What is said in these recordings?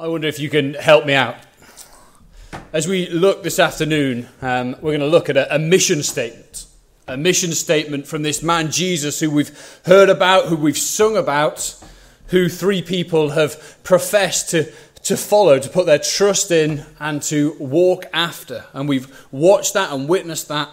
I wonder if you can help me out. As we look this afternoon, um, we're going to look at a, a, mission statement. A mission statement from this man Jesus, who we've heard about, who we've sung about, who three people have professed to, to follow, to put their trust in, and to walk after. And we've watched that and witnessed that.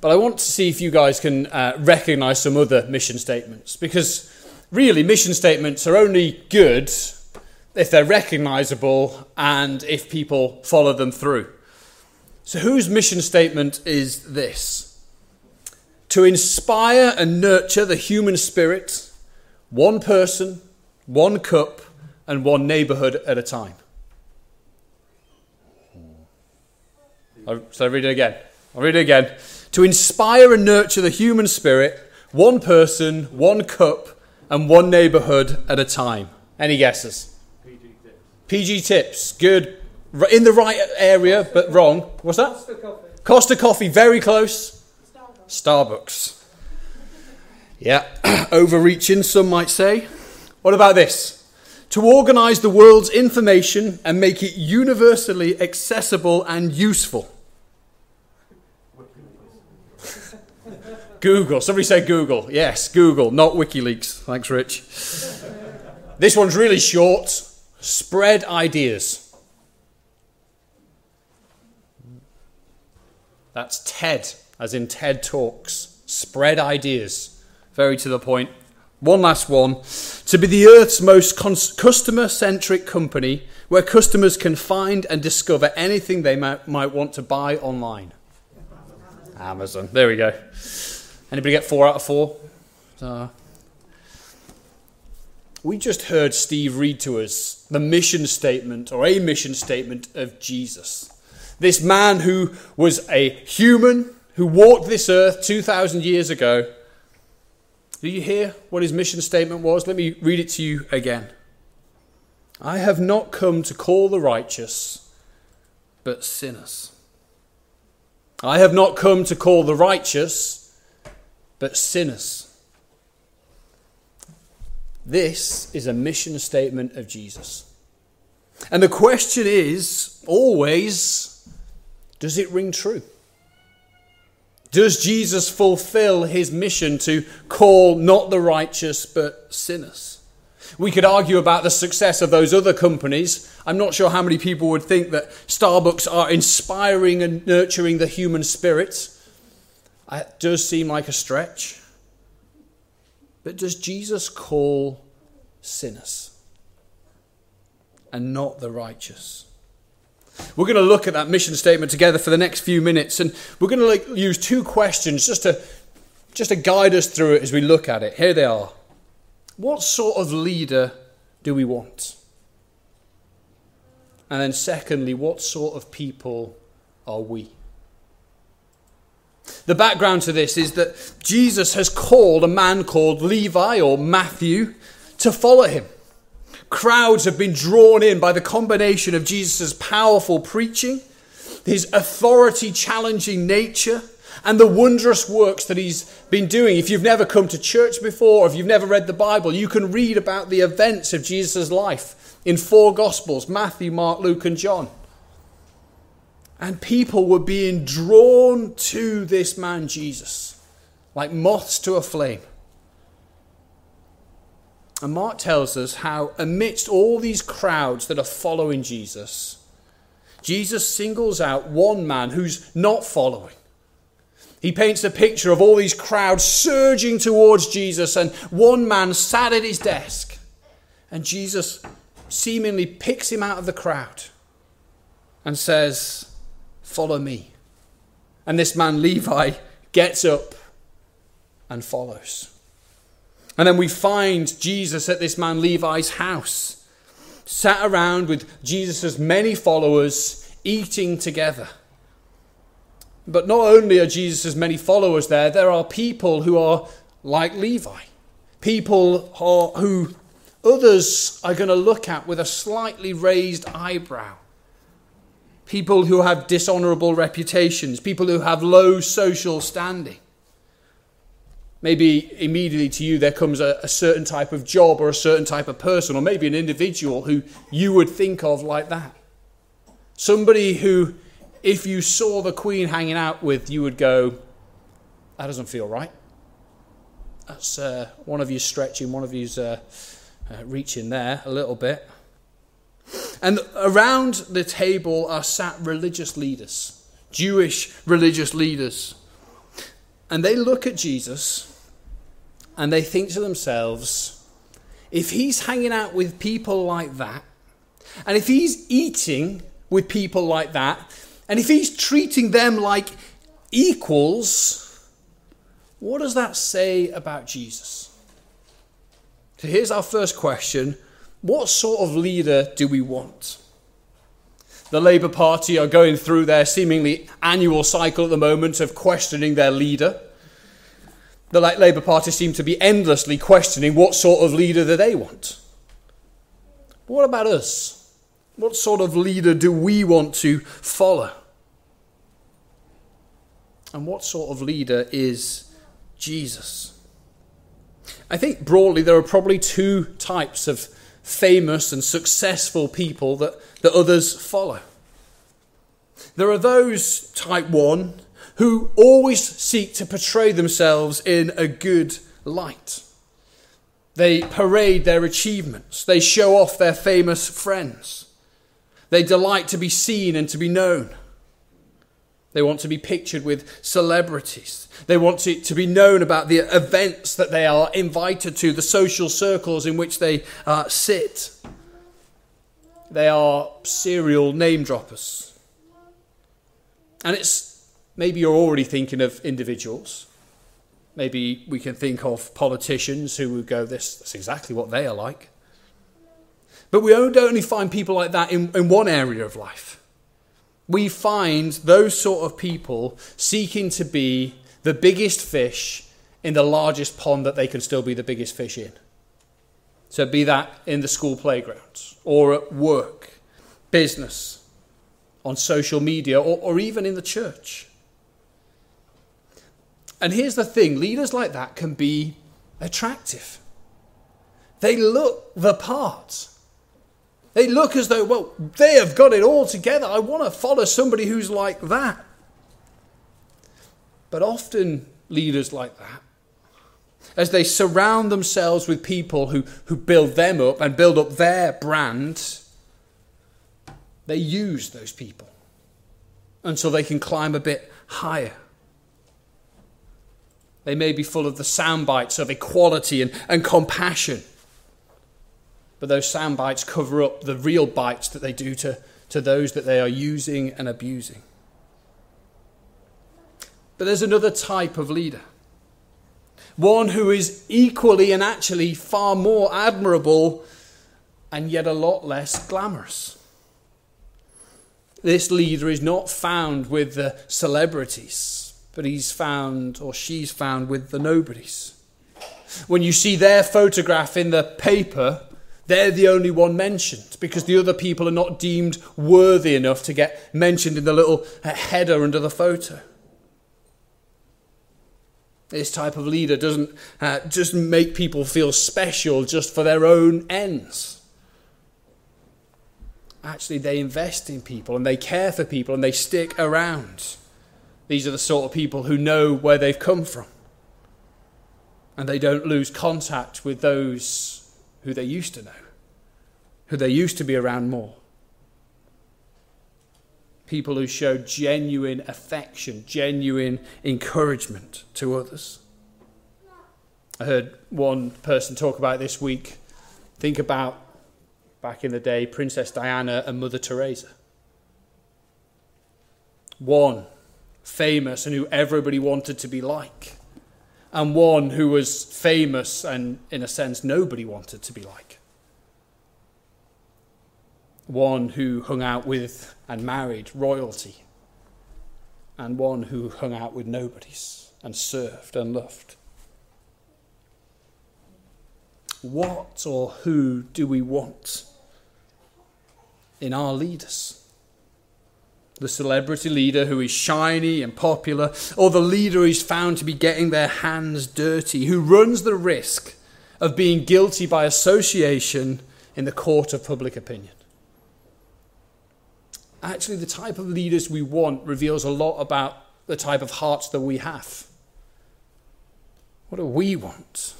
But I want to see if you guys can uh, recognize some other mission statements. Because really, mission statements are only good if they're recognizable and if people follow them through. So, whose mission statement is this? To inspire and nurture the human spirit, one person, one cup, and one neighborhood at a time. Oh, so I read it again. I'll read it again. To inspire and nurture the human spirit, one person, one cup, and one neighborhood at a time. Any guesses? PG tips, good. In the right area, but wrong. What's that? Costa Coffee. Costa Coffee, very close. Starbucks. Starbucks. Yeah, overreaching, some might say. What about this? To organise the world's information and make it universally accessible and useful. Google. Somebody say Google. Yes, Google, not WikiLeaks. Thanks, Rich. this one's really short. Spread ideas. That's TED, as in TED Talks. Spread ideas. Very to the point. One last one. To be the Earth's most cons- customer centric company where customers can find and discover anything they might, might want to buy online. Amazon. There we go. Anybody get four out of four? Uh, we just heard Steve read to us the mission statement or a mission statement of Jesus. This man who was a human, who walked this earth 2,000 years ago. Do you hear what his mission statement was? Let me read it to you again. I have not come to call the righteous, but sinners. I have not come to call the righteous, but sinners. This is a mission statement of Jesus. And the question is always does it ring true? Does Jesus fulfill his mission to call not the righteous but sinners? We could argue about the success of those other companies. I'm not sure how many people would think that Starbucks are inspiring and nurturing the human spirit. It does seem like a stretch. But does Jesus call sinners and not the righteous? We're going to look at that mission statement together for the next few minutes, and we're going to like, use two questions just to, just to guide us through it as we look at it. Here they are. What sort of leader do we want? And then, secondly, what sort of people are we? The background to this is that Jesus has called a man called Levi or Matthew to follow him. Crowds have been drawn in by the combination of Jesus' powerful preaching, his authority challenging nature, and the wondrous works that he's been doing. If you've never come to church before, or if you've never read the Bible, you can read about the events of Jesus' life in four Gospels Matthew, Mark, Luke, and John. And people were being drawn to this man, Jesus, like moths to a flame. And Mark tells us how, amidst all these crowds that are following Jesus, Jesus singles out one man who's not following. He paints a picture of all these crowds surging towards Jesus, and one man sat at his desk. And Jesus seemingly picks him out of the crowd and says, Follow me. And this man, Levi, gets up and follows. And then we find Jesus at this man Levi's house, sat around with Jesus' many followers, eating together. But not only are Jesus' many followers there, there are people who are like Levi. People who others are going to look at with a slightly raised eyebrow people who have dishonorable reputations, people who have low social standing. Maybe immediately to you there comes a, a, certain type of job or a certain type of person, or maybe an individual who you would think of like that. Somebody who, if you saw the Queen hanging out with, you would go, that doesn't feel right. That's uh, one of you stretching, one of you's uh, uh, reaching there a little bit. And around the table are sat religious leaders, Jewish religious leaders. And they look at Jesus and they think to themselves, if he's hanging out with people like that, and if he's eating with people like that, and if he's treating them like equals, what does that say about Jesus? So here's our first question What sort of leader do we want? The Labour Party are going through their seemingly annual cycle at the moment of questioning their leader. The Labour Party seem to be endlessly questioning what sort of leader do they want. But what about us? What sort of leader do we want to follow? And what sort of leader is Jesus? I think broadly there are probably two types of famous and successful people that, that others follow. There are those, type 1, who always seek to portray themselves in a good light. They parade their achievements, they show off their famous friends, they delight to be seen and to be known. They want to be pictured with celebrities. They want it to be known about the events that they are invited to, the social circles in which they uh, sit. They are serial name droppers. And it's maybe you're already thinking of individuals. Maybe we can think of politicians who would go, this, that's exactly what they are like. But we don't only find people like that in, in one area of life we find those sort of people seeking to be the biggest fish in the largest pond that they can still be the biggest fish in. So, be that in the school playgrounds or at work, business, on social media, or, or even in the church. And here's the thing leaders like that can be attractive, they look the part. They look as though, well, they have got it all together. I want to follow somebody who's like that. But often, leaders like that, as they surround themselves with people who, who build them up and build up their brand, they use those people until they can climb a bit higher. They may be full of the sound bites of equality and, and compassion but those sound bites cover up the real bites that they do to, to those that they are using and abusing. But there's another type of leader. One who is equally and actually far more admirable and yet a lot less glamorous. This leader is not found with the celebrities, but he's found or she's found with the nobodies. When you see their photograph in the paper, they're the only one mentioned because the other people are not deemed worthy enough to get mentioned in the little uh, header under the photo. This type of leader doesn't uh, just make people feel special just for their own ends. Actually, they invest in people and they care for people and they stick around. These are the sort of people who know where they've come from. And they don't lose contact with those who they used to know, who they used to be around more. People who show genuine affection, genuine encouragement to others. I heard one person talk about this week. Think about back in the day Princess Diana and Mother Teresa. One famous and who everybody wanted to be like and one who was famous and, in a sense, nobody wanted to be like. One who hung out with and married royalty, and one who hung out with nobodies and served and loved. What or who do we want in our leaders? The celebrity leader who is shiny and popular, or the leader who's found to be getting their hands dirty, who runs the risk of being guilty by association in the court of public opinion. Actually, the type of leaders we want reveals a lot about the type of hearts that we have. What do we want?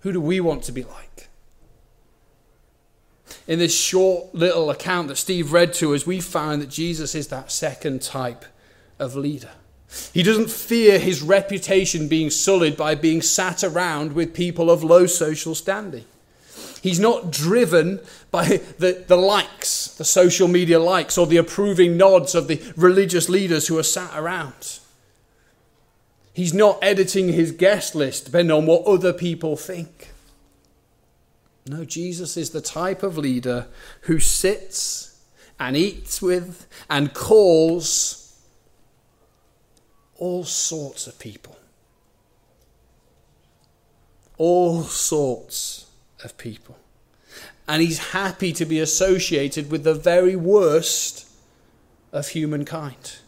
Who do we want to be like? In this short little account that Steve read to us, we find that Jesus is that second type of leader. He doesn't fear his reputation being sullied by being sat around with people of low social standing. He's not driven by the, the likes, the social media likes, or the approving nods of the religious leaders who are sat around. He's not editing his guest list depending on what other people think. No, Jesus is the type of leader who sits and eats with and calls all sorts of people. All sorts of people. And he's happy to be associated with the very worst of humankind.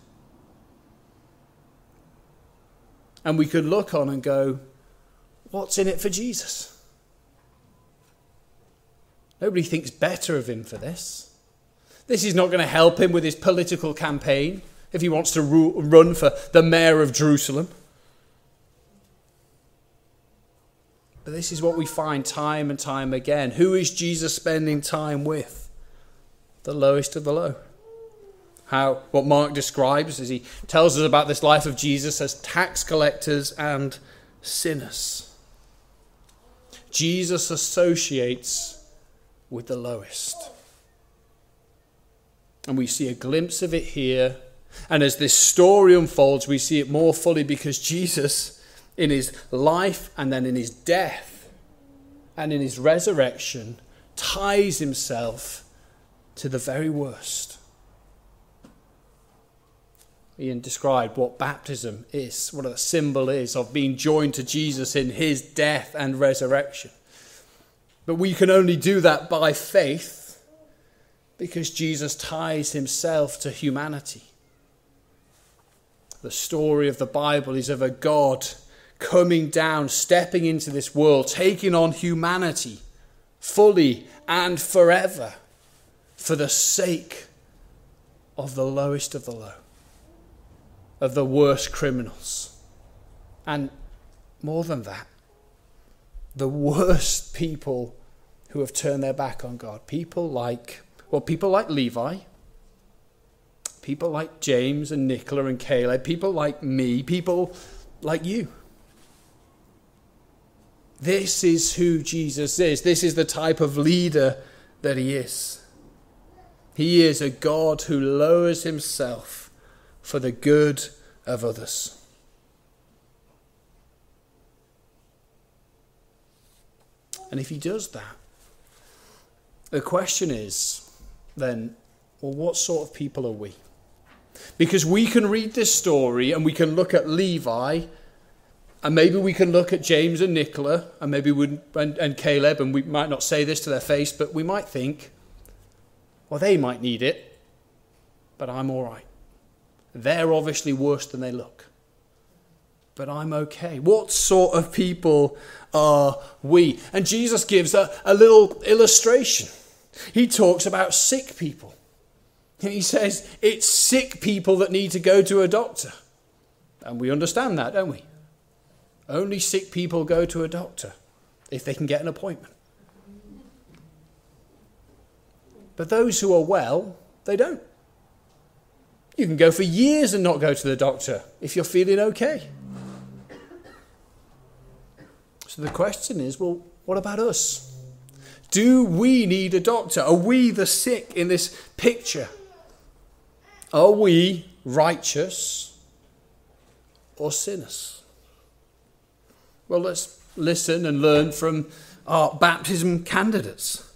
And we could look on and go, what's in it for Jesus? Nobody thinks better of him for this. This is not going to help him with his political campaign if he wants to run for the mayor of Jerusalem. But this is what we find time and time again. Who is Jesus spending time with? The lowest of the low. How what Mark describes as he tells us about this life of Jesus as tax collectors and sinners. Jesus associates with the lowest. And we see a glimpse of it here. And as this story unfolds, we see it more fully because Jesus, in his life and then in his death and in his resurrection, ties himself to the very worst. Ian described what baptism is, what a symbol is of being joined to Jesus in his death and resurrection. But we can only do that by faith because Jesus ties himself to humanity. The story of the Bible is of a God coming down, stepping into this world, taking on humanity fully and forever for the sake of the lowest of the low, of the worst criminals. And more than that, the worst people who have turned their back on God. People like, well, people like Levi, people like James and Nicola and Caleb, people like me, people like you. This is who Jesus is. This is the type of leader that he is. He is a God who lowers himself for the good of others. And if he does that, the question is then, well, what sort of people are we? Because we can read this story and we can look at Levi, and maybe we can look at James and Nicola, and maybe we, and, and Caleb, and we might not say this to their face, but we might think, well, they might need it, but I'm all right. They're obviously worse than they look but I'm okay. What sort of people are we? And Jesus gives a, a little illustration. He talks about sick people. He says it's sick people that need to go to a doctor. And we understand that, don't we? Only sick people go to a doctor if they can get an appointment. But those who are well, they don't. You can go for years and not go to the doctor if you're feeling okay. So the question is well, what about us? Do we need a doctor? Are we the sick in this picture? Are we righteous or sinners? Well, let's listen and learn from our baptism candidates.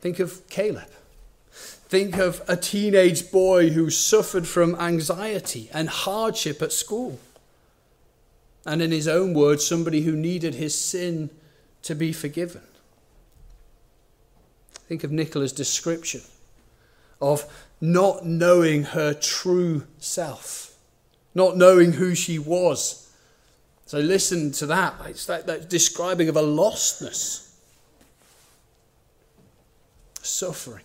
Think of Caleb. Think of a teenage boy who suffered from anxiety and hardship at school and in his own words, somebody who needed his sin to be forgiven. Think of Nicola's description of not knowing her true self, not knowing who she was. So listen to that. It's that, that describing of a lostness, suffering,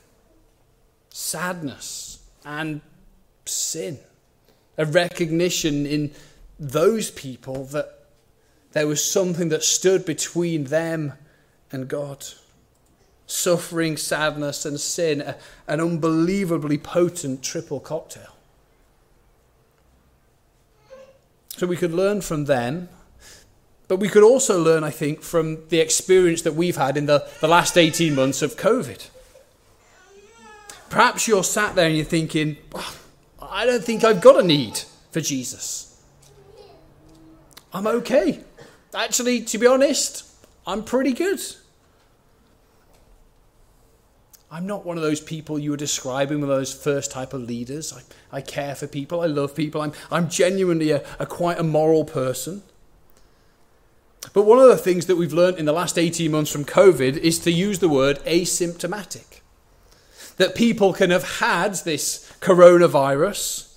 sadness, and sin. A recognition in those people that there was something that stood between them and God. Suffering, sadness, and sin, an unbelievably potent triple cocktail. So we could learn from them, but we could also learn, I think, from the experience that we've had in the, the last 18 months of COVID. Perhaps you're sat there and you're thinking, I don't think I've got a need for Jesus. I'm okay. Actually, to be honest, I'm pretty good. I'm not one of those people you were describing, one of those first type of leaders. I, I care for people, I love people, I'm, I'm genuinely a, a quite a moral person. But one of the things that we've learned in the last 18 months from COVID is to use the word asymptomatic. That people can have had this coronavirus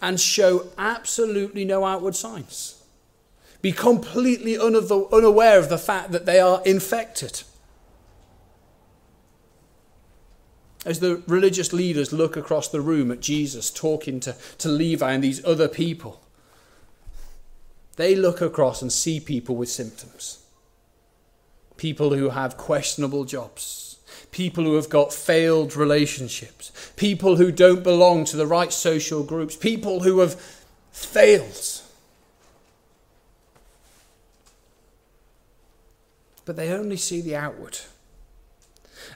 and show absolutely no outward signs be completely unaware of the fact that they are infected. As the religious leaders look across the room at Jesus talking to, to Levi and these other people, they look across and see people with symptoms. People who have questionable jobs, people who have got failed relationships, people who don't belong to the right social groups, people who have failed but they only see the outward.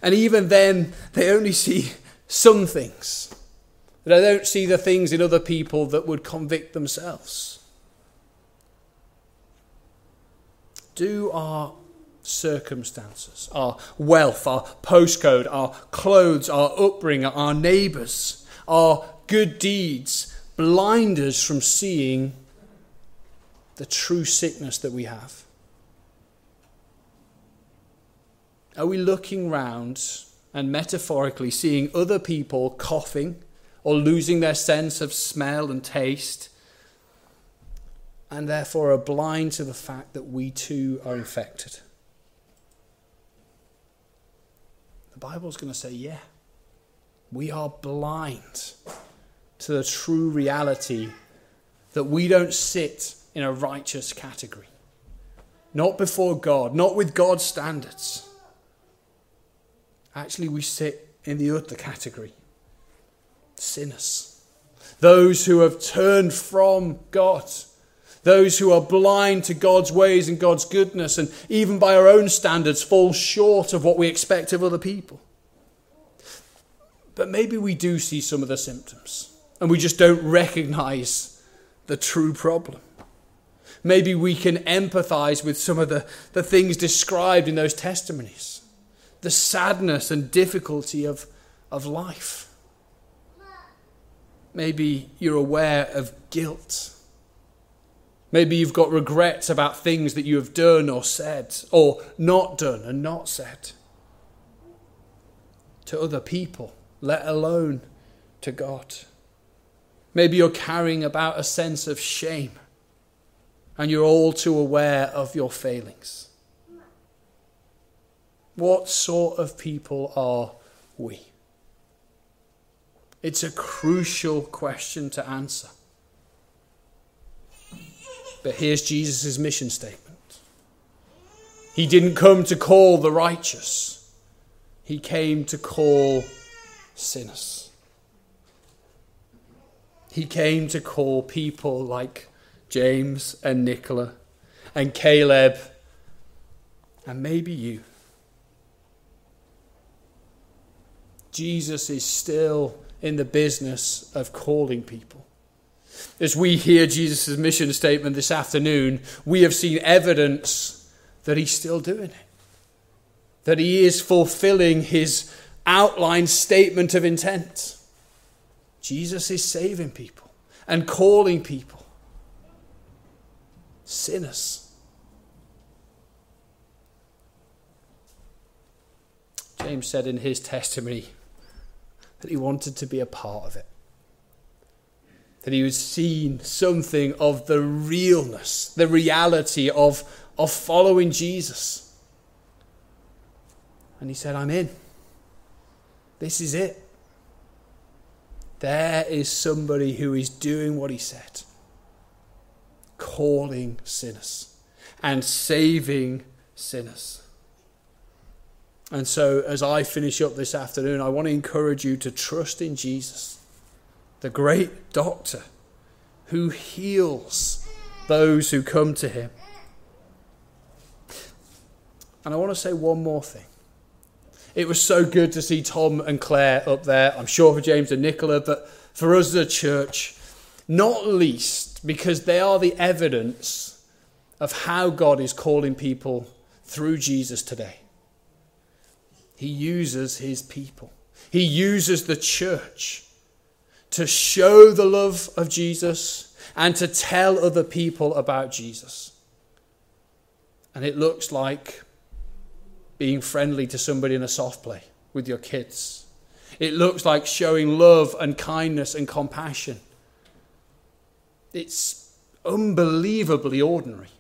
And even then, they only see some things. They don't see the things in other people that would convict themselves. Do our circumstances, our wealth, our postcode, our clothes, our upbringing, our neighbours, our good deeds blind us from seeing the true sickness that we have? Are we looking round and metaphorically seeing other people coughing or losing their sense of smell and taste, and therefore are blind to the fact that we too are infected? The Bible's going to say, yeah, we are blind to the true reality that we don't sit in a righteous category. Not before God, not with God's standards. Actually, we sit in the other category sinners. Those who have turned from God. Those who are blind to God's ways and God's goodness, and even by our own standards, fall short of what we expect of other people. But maybe we do see some of the symptoms, and we just don't recognize the true problem. Maybe we can empathize with some of the, the things described in those testimonies the sadness and difficulty of, of life. Maybe you're aware of guilt. Maybe you've got regrets about things that you have done or said, or not done and not said to other people, let alone to God. Maybe you're carrying about a sense of shame and you're all too aware of your failings. What sort of people are we? It's a crucial question to answer. But here's Jesus' mission statement He didn't come to call the righteous, He came to call sinners. He came to call people like James and Nicola and Caleb and maybe you. Jesus is still in the business of calling people. As we hear Jesus' mission statement this afternoon, we have seen evidence that he's still doing it. That he is fulfilling his outlined statement of intent. Jesus is saving people and calling people sinners. James said in his testimony, that he wanted to be a part of it. That he was seeing something of the realness, the reality of, of following Jesus. And he said, I'm in. This is it. There is somebody who is doing what he said calling sinners and saving sinners. And so, as I finish up this afternoon, I want to encourage you to trust in Jesus, the great doctor who heals those who come to him. And I want to say one more thing. It was so good to see Tom and Claire up there. I'm sure for James and Nicola, but for us as a church, not least because they are the evidence of how God is calling people through Jesus today. He uses his people, he uses the church to show the love of Jesus and to tell other people about Jesus. And it looks like being friendly to somebody in a soft play with your kids. It looks like showing love and kindness and compassion. It's unbelievably ordinary.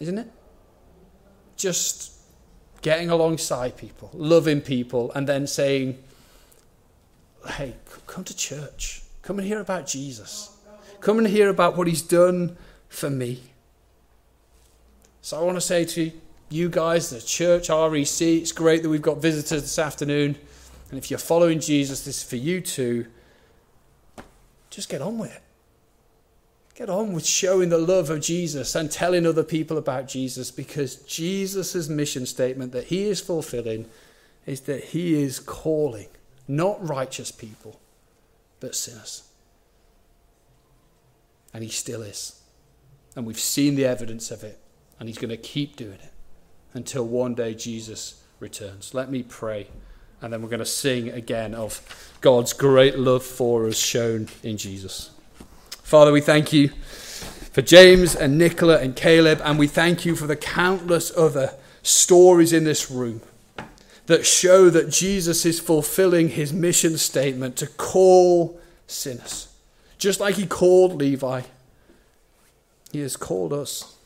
Isn't it? Just getting alongside people, loving people, and then saying, hey, come to church. Come and hear about Jesus. Come and hear about what he's done for me. So I want to say to you guys, the church, REC, it's great that we've got visitors this afternoon. And if you're following Jesus, this is for you too. Just get on with it. Get on with showing the love of Jesus and telling other people about Jesus because Jesus' mission statement that he is fulfilling is that he is calling not righteous people, but sinners. And he still is. And we've seen the evidence of it, and he's going to keep doing it until one day Jesus returns. Let me pray, and then we're going to sing again of God's great love for us shown in Jesus. Father, we thank you for James and Nicola and Caleb, and we thank you for the countless other stories in this room that show that Jesus is fulfilling his mission statement to call sinners. Just like he called Levi, he has called us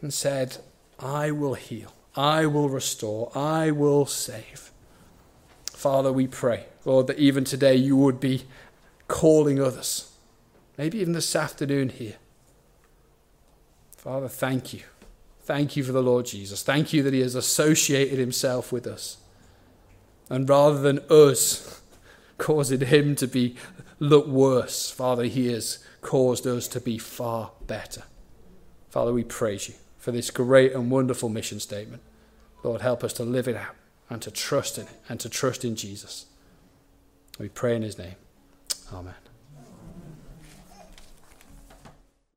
and said, I will heal, I will restore, I will save. Father, we pray, Lord, that even today you would be calling others, maybe even this afternoon here. Father, thank you. Thank you for the Lord Jesus. Thank you that he has associated himself with us. And rather than us causing him to be look worse, Father, he has caused us to be far better. Father, we praise you for this great and wonderful mission statement. Lord, help us to live it out and to trust in it and to trust in Jesus. We pray in his name. Amen.